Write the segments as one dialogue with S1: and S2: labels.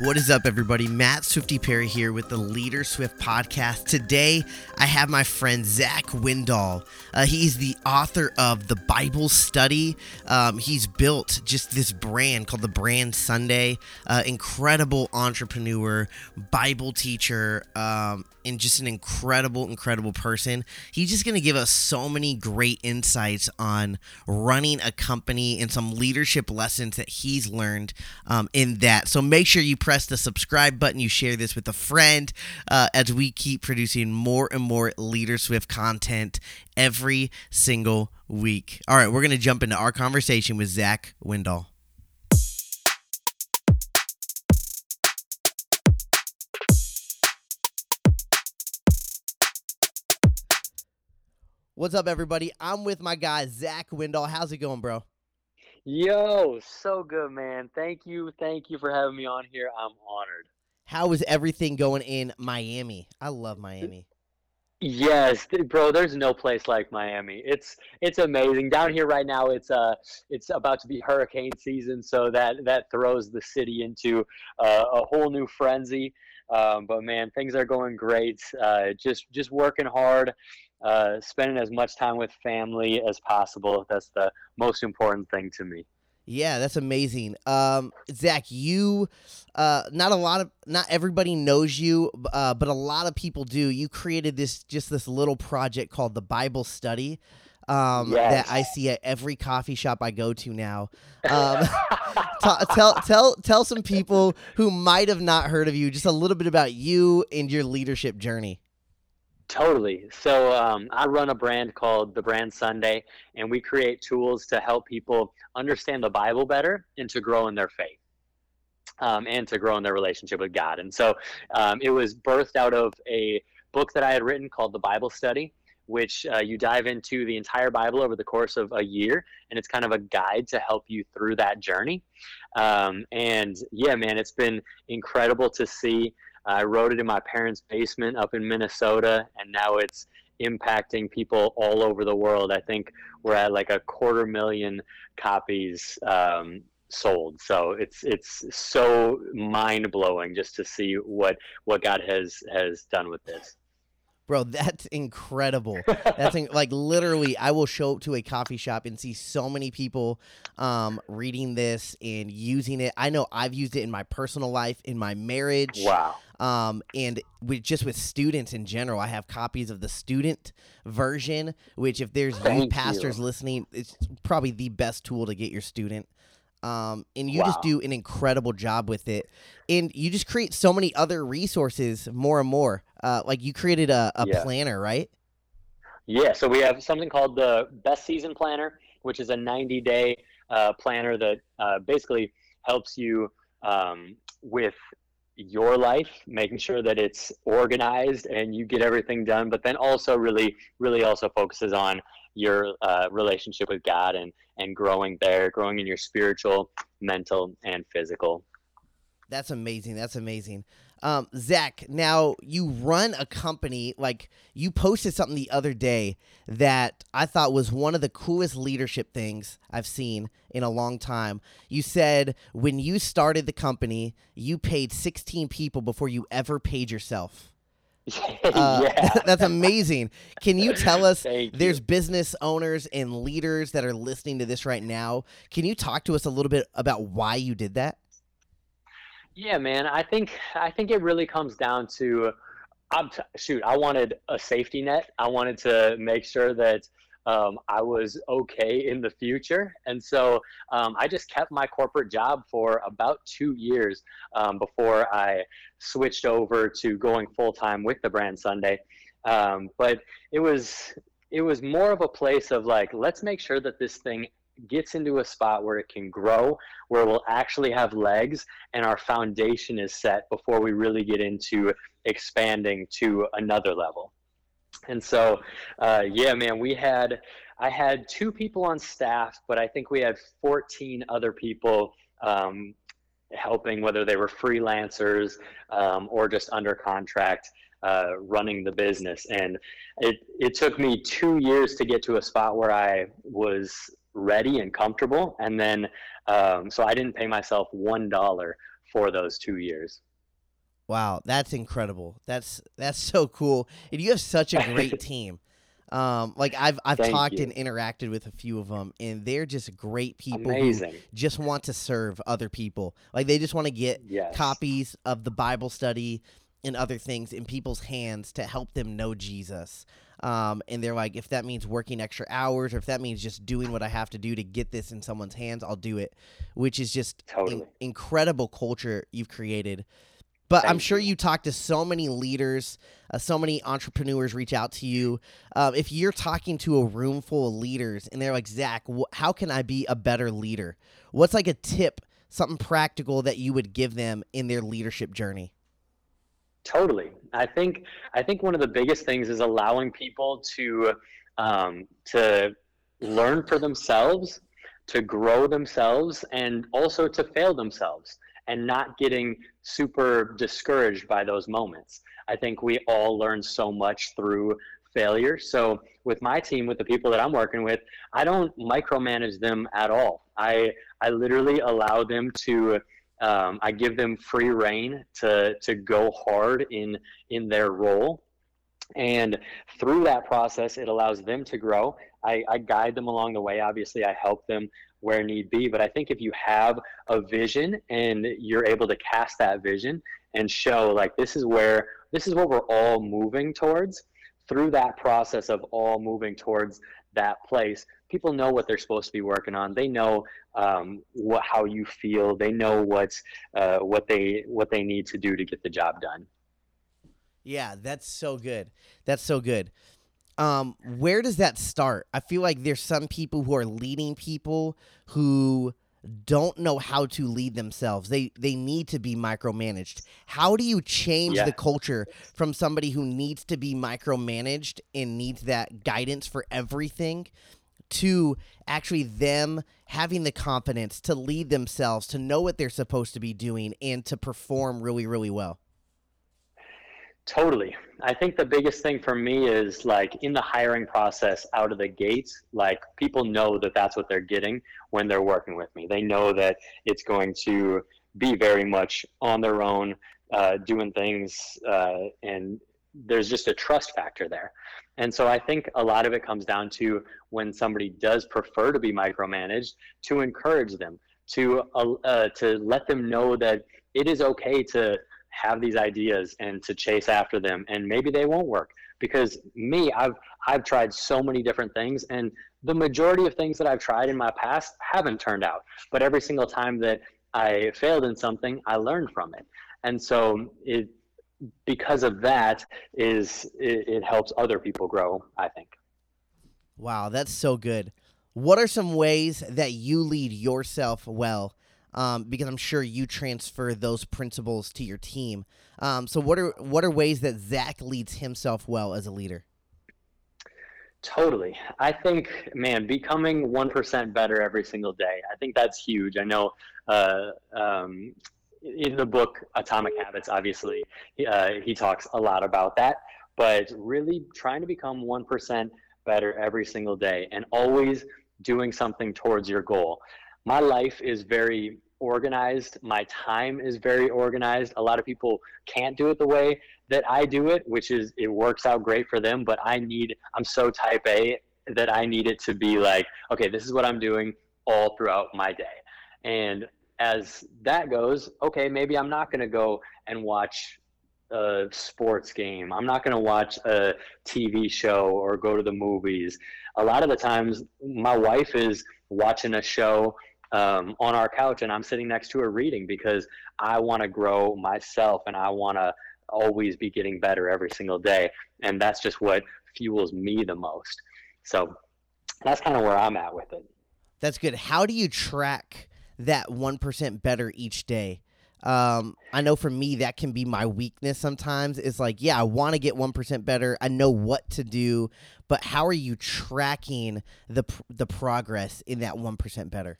S1: What is up, everybody? Matt Swifty Perry here with the Leader Swift podcast. Today, I have my friend Zach Windahl. Uh, he's the author of the Bible Study. Um, he's built just this brand called the Brand Sunday. Uh, incredible entrepreneur, Bible teacher, um, and just an incredible, incredible person. He's just going to give us so many great insights on running a company and some leadership lessons that he's learned um, in that. So make sure you press the subscribe button, you share this with a friend uh, as we keep producing more and more Leader Swift content every single week. All right, we're going to jump into our conversation with Zach Windahl. What's up, everybody? I'm with my guy, Zach Windahl. How's it going, bro?
S2: Yo, so good, man. Thank you. Thank you for having me on here. I'm honored.
S1: How is everything going in Miami? I love Miami.
S2: Yes, bro, there's no place like Miami. It's it's amazing. Down here right now it's uh it's about to be hurricane season, so that that throws the city into uh, a whole new frenzy. Um, but man, things are going great. Uh, just just working hard, uh, spending as much time with family as possible. That's the most important thing to me.
S1: Yeah, that's amazing. Um, Zach, you, uh, not a lot of, not everybody knows you, uh, but a lot of people do. You created this, just this little project called the Bible Study. Um,
S2: Yes.
S1: that I see at every coffee shop I go to now. Um, t- tell, tell, tell some people who might have not heard of you just a little bit about you and your leadership journey.
S2: Totally. So um, I run a brand called The Brand Sunday, and we create tools to help people understand the Bible better and to grow in their faith. Um, and to grow in their relationship with God. And so um, it was birthed out of a book that I had written called The Bible Study, which uh, you dive into the entire Bible over the course of a year. And it's kind of a guide to help you through that journey. Um, and yeah, man, it's been incredible to see. I wrote it in my parents' basement up in Minnesota, and now it's impacting people all over the world. I think we're at like a quarter million copies um, sold. So it's it's so mind blowing just to see what what God has has done with this.
S1: Bro, that's incredible. That's in, like literally, I will show up to a coffee shop and see so many people um, reading this and using it. I know I've used it in my personal life, in my marriage,
S2: Wow.
S1: um, and with just with students in general. I have copies of the student version, which if there's
S2: Thank
S1: youth
S2: you.
S1: pastors listening, it's probably the best tool to get your student. Um, and you just do an incredible job with it, and you just create so many other resources more and more. Uh, like you created a, a
S2: Yeah.
S1: planner, right?
S2: Yeah, so we have something called the Best Season Planner, which is a 90 day uh, planner that uh, basically helps you um, with your life, making sure that it's organized and you get everything done, but then also really, really also focuses on your uh, relationship with God and, and growing there, growing in your spiritual, mental, and physical.
S1: That's amazing. That's amazing. Um, Zach, now you run a company. Like you posted something the other day that I thought was one of the coolest leadership things I've seen in a long time. You said when you started the company, you paid 16 people before you ever paid yourself. Uh,
S2: yeah.
S1: that's amazing. Can you tell us?
S2: Thank you.
S1: There's business owners and leaders that are listening to this right now. Can you talk to us a little bit about why you did that?
S2: Yeah, man. I think I think it really comes down to, I'm t- shoot. I wanted a safety net. I wanted to make sure that um, I was okay in the future, and so um, I just kept my corporate job for about two years um, before I switched over to going full time with the brand Sunday. Um, but it was it was more of a place of like, let's make sure that this thing gets into a spot where it can grow, where we'll actually have legs, and our foundation is set before we really get into expanding to another level. And so, uh, yeah, man, we had I had two people on staff, but I think we had 14 other people um, helping, whether they were freelancers um, or just under contract. Uh, running the business, and it it took me two years to get to a spot where I was ready and comfortable, and then um, so I didn't pay myself one dollar for those two years.
S1: Wow, that's incredible. That's that's so cool. And you have such a great team. Um, like I've I've
S2: Thank
S1: talked
S2: you.
S1: and interacted with a few of them, and they're just great people
S2: Amazing.
S1: who just want to serve other people. Like they just want to get
S2: Yes.
S1: copies of the Bible study and other things in people's hands to help them know Jesus. Um, and they're like, if that means working extra hours, or if that means just doing what I have to do to get this in someone's hands, I'll do it. Which is just in-
S2: Totally.
S1: incredible culture you've created. But I'm sure
S2: you.
S1: you talk to so many leaders, uh, so many entrepreneurs reach out to you. Um, if you're talking to a room full of leaders and they're like, Zach, wh- how can I be a better leader? What's like a tip, something practical that you would give them in their leadership journey?
S2: Totally. I think I think one of the biggest things is allowing people to um, to learn for themselves, to grow themselves, and also to fail themselves, and not getting super discouraged by those moments. I think we all learn so much through failure. So with my team, with the people that I'm working with, I don't micromanage them at all. I I literally allow them to um, I give them free reign to to go hard in in their role, and through that process, it allows them to grow. I, I guide them along the way. Obviously, I help them where need be. But I think if you have a vision and you're able to cast that vision and show like this is where this is what we're all moving towards. Through that process of all moving towards that place, people know what they're supposed to be working on. They know um, what how you feel. They know what's uh, what they what they need to do to get the job done.
S1: Yeah, that's so good. That's so good. Um, where does that start? I feel like there's some people who are leading people who don't know how to lead themselves. They they need to be micromanaged. How do you change
S2: Yeah.
S1: the culture from somebody who needs to be micromanaged and needs that guidance for everything to actually them having the confidence to lead themselves, to know what they're supposed to be doing and to perform really really well?
S2: Totally. I think the biggest thing for me is like in the hiring process out of the gates, like people know that that's what they're getting when they're working with me. They know that it's going to be very much on their own, uh, doing things, uh, and there's just a trust factor there. And so I think a lot of it comes down to when somebody does prefer to be micromanaged, to encourage them, to uh, uh, to let them know that it is okay to have these ideas and to chase after them and maybe they won't work. Because me i've i've tried so many different things and the majority of things that i've tried in my past haven't turned out. But every single time that i failed in something i learned from it. And so it because of that is it, it helps other people grow i think
S1: Wow, that's so good. What are some ways that you lead yourself well? Um, because I'm sure you transfer those principles to your team. Um, so what are what are ways that Zach leads himself well as a leader?
S2: Totally. I think, man, becoming 1% better every single day, I think that's huge. I know uh, um, in the book Atomic Habits, obviously, uh, he talks a lot about that, but really trying to become 1% better every single day and always doing something towards your goal. My life is very organized. My time is very organized. A lot of people can't do it the way that I do it, which is it works out great for them, but I need I'm so type A that I need it to be like, okay, this is what I'm doing all throughout my day. And as that goes, okay, maybe I'm not going to go and watch a sports game. I'm not going to watch a TV show or go to the movies. A lot of the times, my wife is watching a show um, on our couch and I'm sitting next to her reading because I want to grow myself and I want to always be getting better every single day. And that's just what fuels me the most. So that's kind of where I'm at with it.
S1: That's good. How do you track that one percent better each day? Um, I know for me that can be my weakness sometimes. It's like, yeah, I want to get one percent better. I know what to do, but how are you tracking the the progress in that one percent better?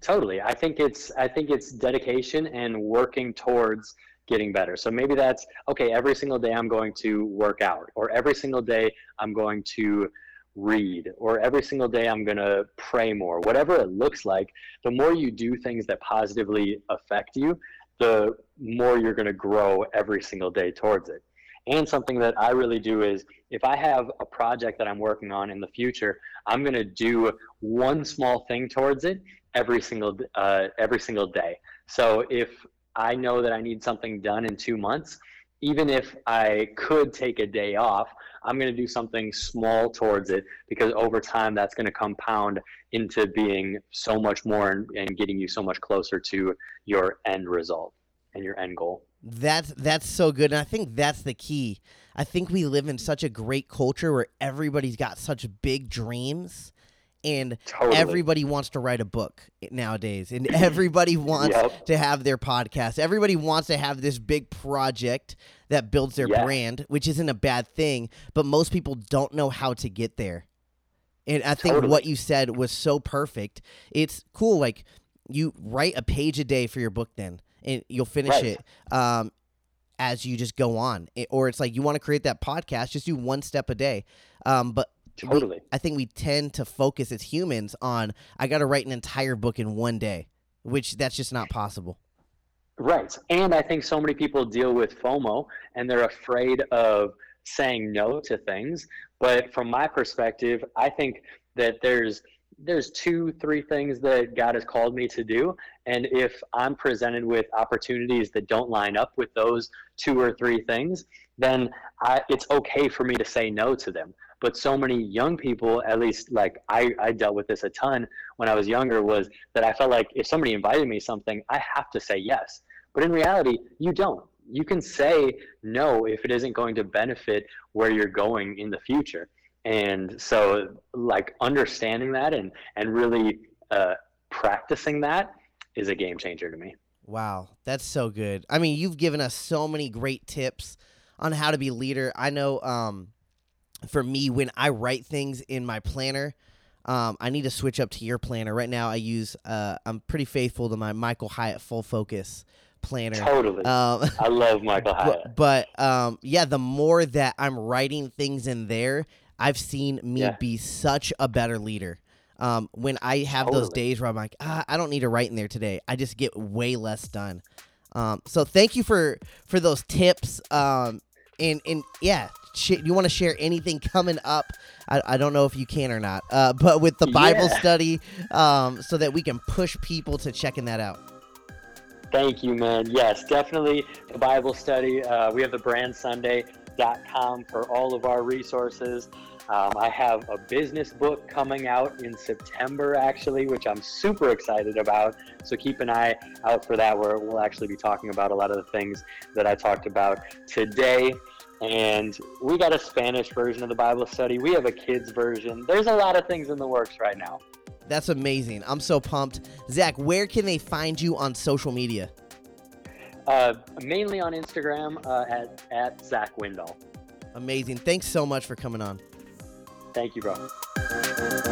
S2: Totally. I think it's I think it's dedication and working towards getting better. So maybe that's okay, every single day I'm going to work out or every single day I'm going to read or every single day I'm going to pray more, whatever it looks like, the more you do things that positively affect you, the more you're going to grow every single day towards it. And something that I really do is if I have a project that I'm working on in the future, I'm going to do one small thing towards it every single uh, every single day. So if I know that I need something done in two months, even if I could take a day off, I'm going to do something small towards it because over time that's going to compound into being so much more and, and getting you so much closer to your end result and your end goal.
S1: That's that's so good, and I think that's the key. I think we live in such a great culture where everybody's got such big dreams, and
S2: Totally.
S1: everybody wants to write a book nowadays, and everybody wants
S2: Yep.
S1: to have their podcast. Everybody wants to have this big project that builds their
S2: Yeah.
S1: brand, which isn't a bad thing, but most people don't know how to get there. And I think
S2: Totally.
S1: what you said was so perfect. It's cool, like you write a page a day for your book, then, and you'll finish
S2: Right.
S1: it um, as you just go on. It- or it's like you want to create that podcast, just do one step a day. Um, but we-
S2: Totally.
S1: I think we tend to focus as humans on I got to write an entire book in one day, which that's just not possible.
S2: Right. And I think so many people deal with FOMO and they're afraid of saying no to things. But from my perspective, I think that there's there's two, three things that God has called me to do. And if I'm presented with opportunities that don't line up with those two or three things, then I, it's okay for me to say no to them. But so many young people, at least like I, I dealt with this a ton when I was younger, was that I felt like if somebody invited me something, I have to say yes. But in reality, you don't. You can say no if it isn't going to benefit where you're going in the future. And so, like, understanding that and, and really uh, practicing that is a game changer to me.
S1: Wow, that's so good. I mean, you've given us so many great tips on how to be leader. I know um, for me, when I write things in my planner, um, I need to switch up to your planner. Right now, I use, uh, I'm pretty faithful to my Michael Hyatt Full Focus planner.
S2: Totally.
S1: Um,
S2: I love Michael Hyatt.
S1: but, but um, yeah, the more that I'm writing things in there, I've seen me
S2: Yeah.
S1: be such a better leader. Um, when I have those days where I'm like, ah, I don't need to write in there today, I just get way less done. Um, so thank you for for those tips. Um, and and yeah, sh- you want to share anything coming up? I, I don't know if you can or not. Uh, but with the Bible
S2: Yeah.
S1: study, um, so that we can push people to checking that out.
S2: Thank you, man. Yes, definitely the Bible study. Uh, we have the brandsunday.com for all of our resources. Um, I have a business book coming out in September, actually, which I'm super excited about. So keep an eye out for that, where we'll actually be talking about a lot of the things that I talked about today. And we got a Spanish version of the Bible study. We have a kids version. There's a lot of things in the works right now.
S1: That's amazing. I'm so pumped. Zach, where can they find you on social media?
S2: Uh, mainly on Instagram uh, at, at Zach Windahl.
S1: Amazing. Thanks so much for coming on.
S2: Thank you, bro.